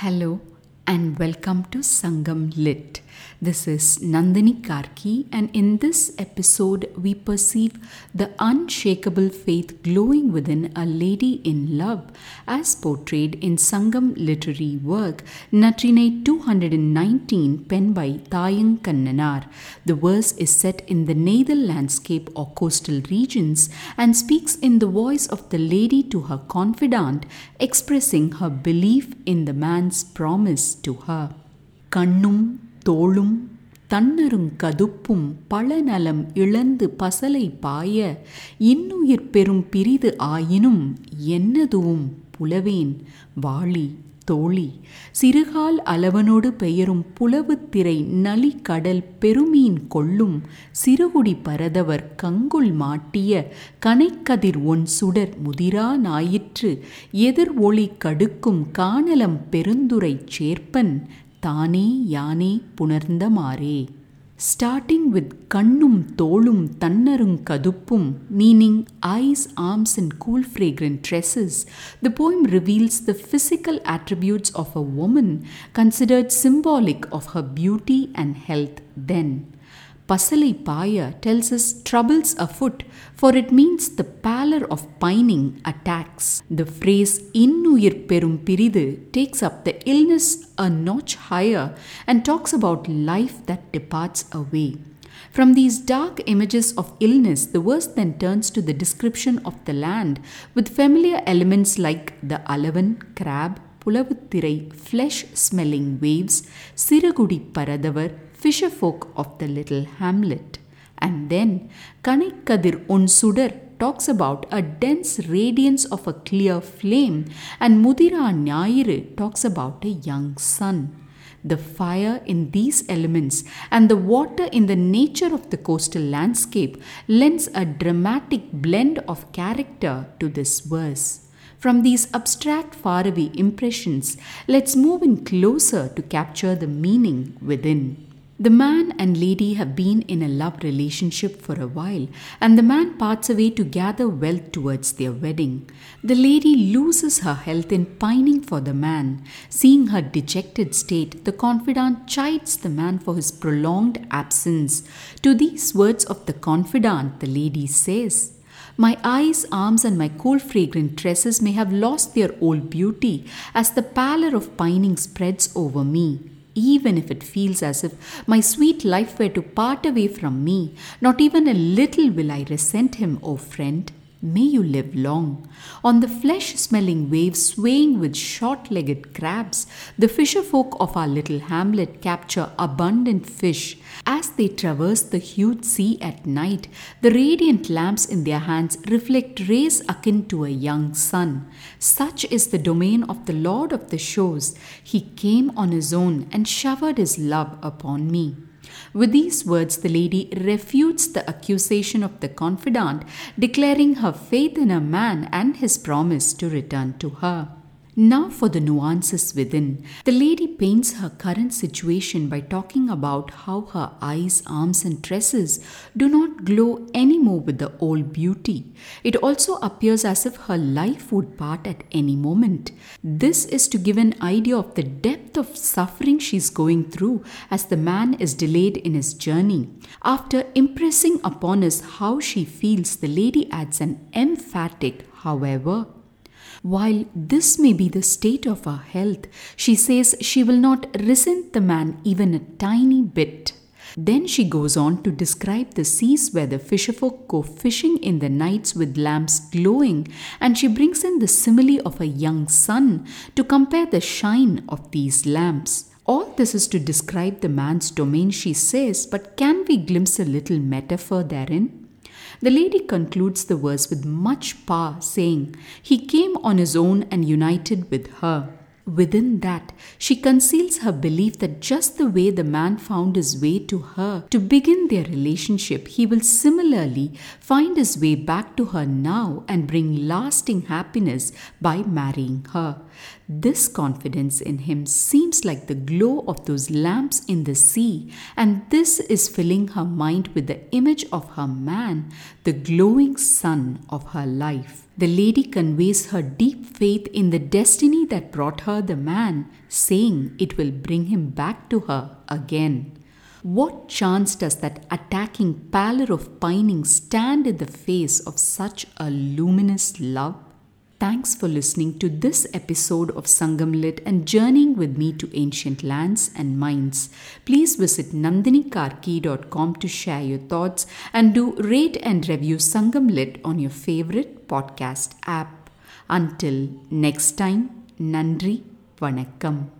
Hello and welcome to Sangam Lit. This is Nandini Karki, and in this episode, we perceive the unshakable faith glowing within a lady in love as portrayed in Sangam literary work Natrinai 219, penned by Thaayankannanaar. The verse is set in the Neythal landscape or coastal regions and speaks in the voice of the lady to her confidant, expressing her belief in the man's promise to her. கண்ணும் தோளும் தன்னரும் கதுப்பும் பழநலம் இழந்து பசலை பாய இன்னுயிர் பெரும் பிரிது ஆயினும் என்னதுவும் புலவேன். வாளி தோழி சிறுகால் அளவனோடு பெயரும் புலவுத்திரை நலி கடல் பெருமீன் கொள்ளும் சிறுகுடி பரதவர் கங்குள் மாட்டிய கனைக்கதிர் ஒன் சுடர் முதிரா ஞாயிற்று எதிர் ஒளி கடுக்கும் காணலம் பெருந்துரை சேர்ப்பன் தானே யானே புணர்ந்தமாறே Starting with kannum tolum tannarung kaduppum, meaning eyes, arms, and cool fragrant tresses, the poem reveals the physical attributes of a woman considered symbolic of her beauty and health then. Pasalai Paya tells us troubles afoot, for it means the pallor of pining attacks. The phrase Innuyir Perum Piridu takes up the illness a notch higher and talks about life that departs away. From these dark images of illness, the verse then turns to the description of the land with familiar elements like the alavan, crab, புலவுத்திரை flesh smelling waves, Siragudi Paradavar, fisher folk of the little hamlet. And then Kanikkadir Unsudar talks about a dense radiance of a clear flame, and Mudira Nyayiru talks about a young sun. The fire in these elements and the water in the nature of the coastal landscape lends a dramatic blend of character to this verse. From these abstract faraway impressions, let's move in closer to capture the meaning within. The man and lady have been in a love relationship for a while, and the man parts away to gather wealth towards their wedding. The lady loses her health in pining for the man. Seeing her dejected state, the confidant chides the man for his prolonged absence. To these words of the confidant, the lady says, my eyes, arms, and my cool fragrant tresses may have lost their old beauty as the pallor of pining spreads over me. Even if it feels as if my sweet life were to part away from me, not even a little will I resent him, O friend. May you live long. On the flesh smelling waves swaying with short legged crabs, the fisher folk of our little hamlet capture abundant fish. As they traverse the huge sea at night, the radiant lamps in their hands reflect rays akin to a young sun. Such is the domain of the Lord of the shores. He came on his own and showered his love upon me. With these words, the lady refutes the accusation of the confidant, declaring her faith in a man and his promise to return to her. Now, for the nuances within. The lady paints her current situation by talking about how her eyes, arms, and tresses do not glow any more with the old beauty. It also appears as if her life would part at any moment. This is to give an idea of the depth of suffering she is going through as the man is delayed in his journey. After impressing upon us how she feels, the lady adds an emphatic, however. While this may be the state of her health, she says she will not resent the man even a tiny bit. Then she goes on to describe the seas where the fisherfolk go fishing in the nights with lamps glowing, and she brings in the simile of a young sun to compare the shine of these lamps. All this is to describe the man's domain, she says, but can we glimpse a little metaphor therein? The lady concludes the verse with much power, saying, He came on his own and united with her. Within that, she conceals her belief that just the way the man found his way to her to begin their relationship, he will similarly find his way back to her now and bring lasting happiness by marrying her. This confidence in him seems like the glow of those lamps in the sea, and this is filling her mind with the image of her man, the glowing sun of her life. The lady conveys her deep faith in the destiny that brought her the man, saying it will bring him back to her again. What chance does that attacking pallor of pining stand in the face of such a luminous love? Thanks for listening to this episode of Sangam Lit and journeying with me to ancient lands and minds. Please visit nandinikarki.com to share your thoughts and do rate and review Sangam Lit on your favorite podcast app. Until next time, Nandri Vanakkam.